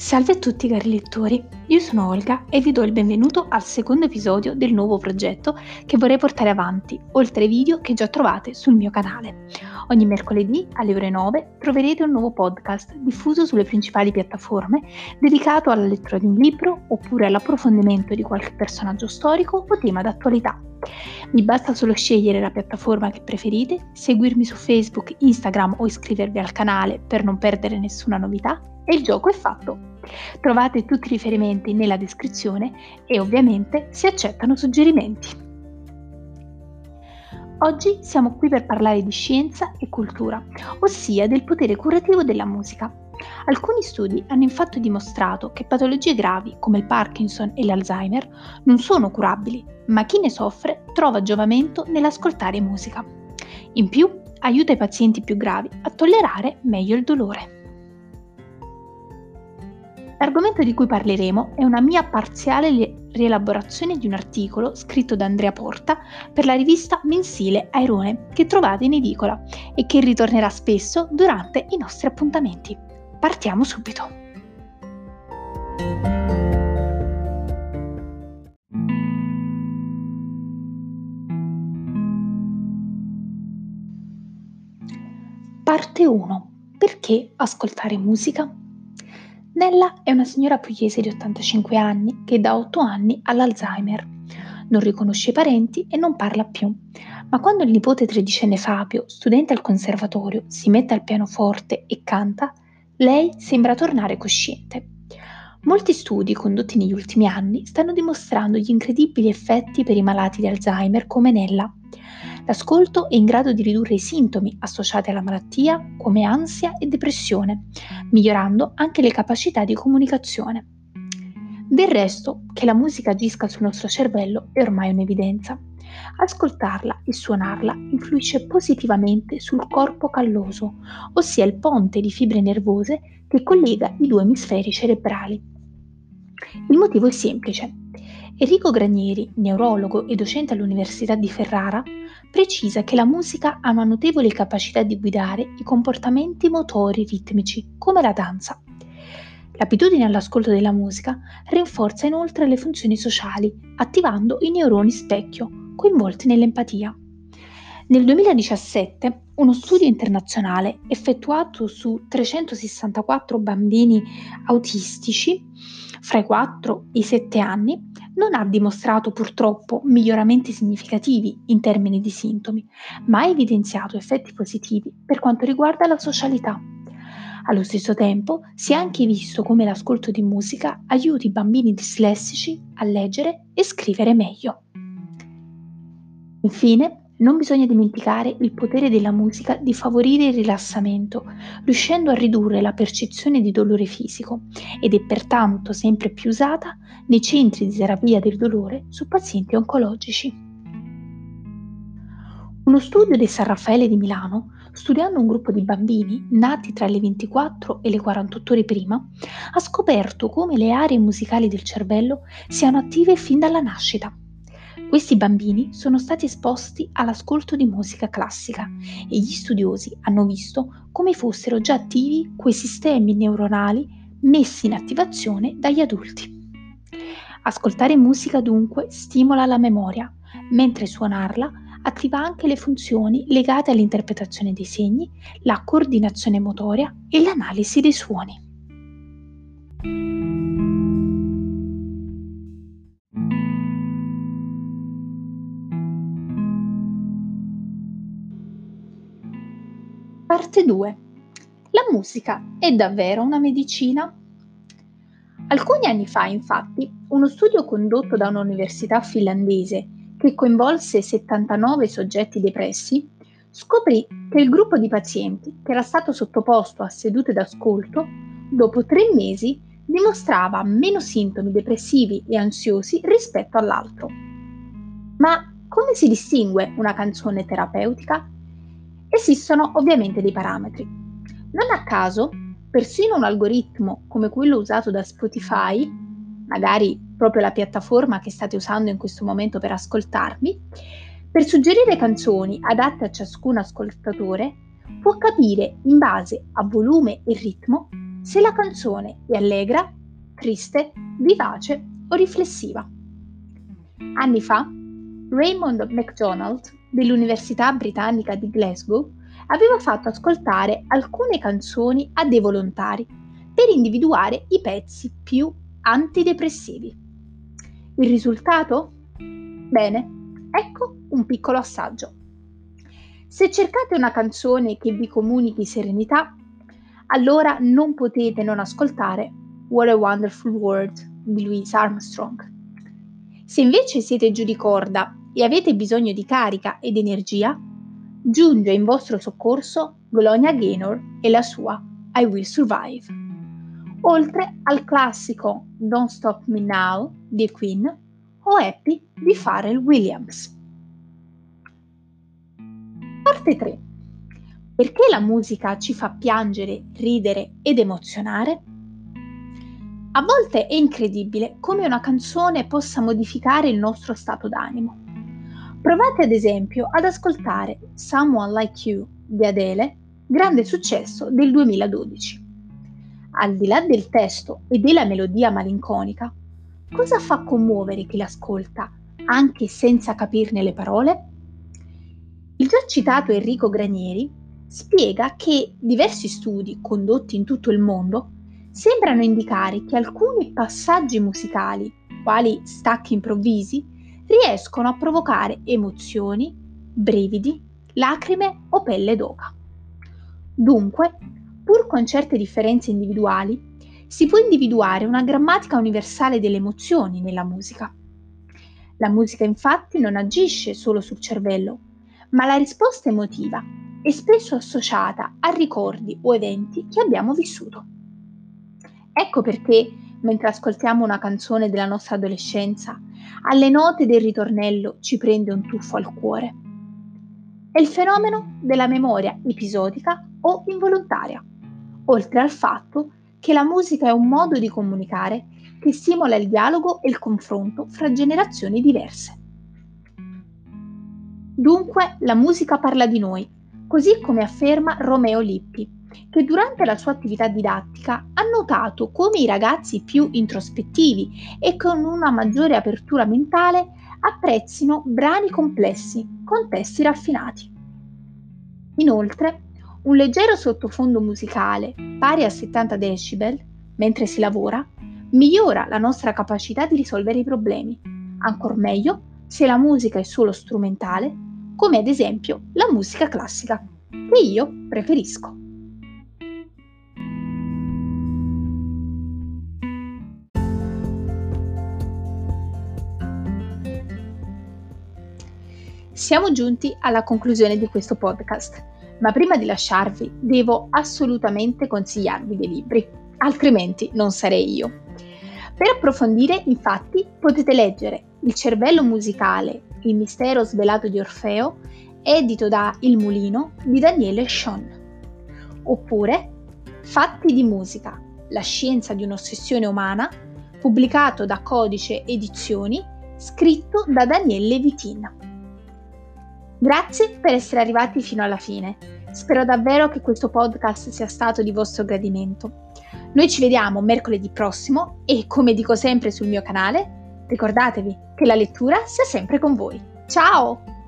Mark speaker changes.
Speaker 1: Salve a tutti cari lettori, io sono Olga e vi do il benvenuto al secondo episodio del nuovo progetto che vorrei portare avanti, oltre ai video che già trovate sul mio canale. Ogni mercoledì alle ore 9 troverete un nuovo podcast diffuso sulle principali piattaforme dedicato alla lettura di un libro oppure all'approfondimento di qualche personaggio storico o tema d'attualità. Vi basta solo scegliere la piattaforma che preferite, seguirmi su Facebook, Instagram o iscrivervi al canale per non perdere nessuna novità e il gioco è fatto. Trovate tutti i riferimenti nella descrizione e ovviamente si accettano suggerimenti. Oggi siamo qui per parlare di scienza e cultura, ossia del potere curativo della musica. Alcuni studi hanno infatti dimostrato che patologie gravi come il Parkinson e l'Alzheimer non sono curabili, ma chi ne soffre trova giovamento nell'ascoltare musica. In più, aiuta i pazienti più gravi a tollerare meglio il dolore. L'argomento di cui parleremo è una mia parziale rielaborazione di un articolo scritto da Andrea Porta per la rivista mensile Airone che trovate in edicola e che ritornerà spesso durante i nostri appuntamenti. Partiamo subito. Parte 1. Perché ascoltare musica? Nella è una signora pugliese di 85 anni che da 8 anni ha l'Alzheimer. Non riconosce i parenti e non parla più. Ma quando il nipote tredicenne Fabio, studente al conservatorio, si mette al pianoforte e canta, lei sembra tornare cosciente. Molti studi condotti negli ultimi anni stanno dimostrando gli incredibili effetti per i malati di Alzheimer come Nella. L'ascolto è in grado di ridurre i sintomi associati alla malattia come ansia e depressione, migliorando anche le capacità di comunicazione. Del resto, che la musica agisca sul nostro cervello è ormai un'evidenza. Ascoltarla e suonarla influisce positivamente sul corpo calloso, ossia il ponte di fibre nervose che collega i due emisferi cerebrali. Il motivo è semplice. Enrico Granieri, neurologo e docente all'Università di Ferrara, precisa che la musica ha una notevole capacità di guidare i comportamenti motori ritmici, come la danza. L'abitudine all'ascolto della musica rinforza inoltre le funzioni sociali, attivando i neuroni specchio, coinvolti nell'empatia. Nel 2017 uno studio internazionale effettuato su 364 bambini autistici fra i 4 e i 7 anni non ha dimostrato purtroppo miglioramenti significativi in termini di sintomi, ma ha evidenziato effetti positivi per quanto riguarda la socialità. Allo stesso tempo si è anche visto come l'ascolto di musica aiuti i bambini dislessici a leggere e scrivere meglio. Infine, non bisogna dimenticare il potere della musica di favorire il rilassamento, riuscendo a ridurre la percezione di dolore fisico ed è pertanto sempre più usata nei centri di terapia del dolore su pazienti oncologici. Uno studio di San Raffaele di Milano, studiando un gruppo di bambini nati tra le 24 e le 48 ore prima, ha scoperto come le aree musicali del cervello siano attive fin dalla nascita questi bambini sono stati esposti all'ascolto di musica classica e gli studiosi hanno visto come fossero già attivi quei sistemi neuronali messi in attivazione dagli adulti. Ascoltare musica dunque stimola la memoria, mentre suonarla attiva anche le funzioni legate all'interpretazione dei segni, la coordinazione motoria e l'analisi dei suoni. Parte 2. La musica è davvero una medicina? Alcuni anni fa, infatti, uno studio condotto da un'università finlandese che coinvolse 79 soggetti depressi scoprì che il gruppo di pazienti che era stato sottoposto a sedute d'ascolto, dopo tre mesi dimostrava meno sintomi depressivi e ansiosi rispetto all'altro. Ma come si distingue una canzone terapeutica Esistono ovviamente dei parametri. Non a caso, persino un algoritmo come quello usato da Spotify, magari proprio la piattaforma che state usando in questo momento per ascoltarmi, per suggerire canzoni adatte a ciascun ascoltatore, può capire in base a volume e ritmo se la canzone è allegra, triste, vivace o riflessiva. Anni fa, Raymond MacDonald dell'Università Britannica di Glasgow aveva fatto ascoltare alcune canzoni a dei volontari per individuare i pezzi più antidepressivi. Il risultato? Bene, ecco un piccolo assaggio. Se cercate una canzone che vi comunichi serenità, allora non potete non ascoltare What a Wonderful World di Louis Armstrong. Se invece siete giù di corda e avete bisogno di carica ed energia, giunge in vostro soccorso Gloria Gaynor e la sua I Will Survive. Oltre al classico Don't Stop Me Now di Queen o Happy di Pharrell Williams. Parte 3. Perché la musica ci fa piangere, ridere ed emozionare? A volte è incredibile come una canzone possa modificare il nostro stato d'animo. Provate ad esempio ad ascoltare Someone Like You di Adele, grande successo del 2012. Al di là del testo e della melodia malinconica, cosa fa commuovere chi l'ascolta, anche senza capirne le parole? Il già citato Enrico Granieri spiega che diversi studi condotti in tutto il mondo sembrano indicare che alcuni passaggi musicali, quali stacchi improvvisi, riescono a provocare emozioni, brividi, lacrime o pelle d'oca. Dunque, pur con certe differenze individuali, si può individuare una grammatica universale delle emozioni nella musica. La musica infatti non agisce solo sul cervello, ma la risposta emotiva è spesso associata a ricordi o eventi che abbiamo vissuto. Ecco perché, mentre ascoltiamo una canzone della nostra adolescenza, alle note del ritornello ci prende un tuffo al cuore. È il fenomeno della memoria episodica o involontaria, oltre al fatto che la musica è un modo di comunicare che stimola il dialogo e il confronto fra generazioni diverse. Dunque la musica parla di noi, così come afferma Romeo Lippi, che durante la sua attività didattica ha notato come i ragazzi più introspettivi e con una maggiore apertura mentale apprezzino brani complessi con testi raffinati. Inoltre, un leggero sottofondo musicale pari a 70 decibel mentre si lavora migliora la nostra capacità di risolvere i problemi, ancor meglio se la musica è solo strumentale, come ad esempio la musica classica, che io preferisco. Siamo giunti alla conclusione di questo podcast, ma prima di lasciarvi devo assolutamente consigliarvi dei libri, altrimenti non sarei io. Per approfondire, infatti, potete leggere Il cervello musicale, il mistero svelato di Orfeo, edito da Il Mulino di Daniele Schoen. Oppure Fatti di musica, la scienza di un'ossessione umana, pubblicato da Codice Edizioni, scritto da Daniele Vitin. Grazie per essere arrivati fino alla fine. Spero davvero che questo podcast sia stato di vostro gradimento. Noi ci vediamo mercoledì prossimo e, come dico sempre sul mio canale, ricordatevi che la lettura sia sempre con voi. Ciao!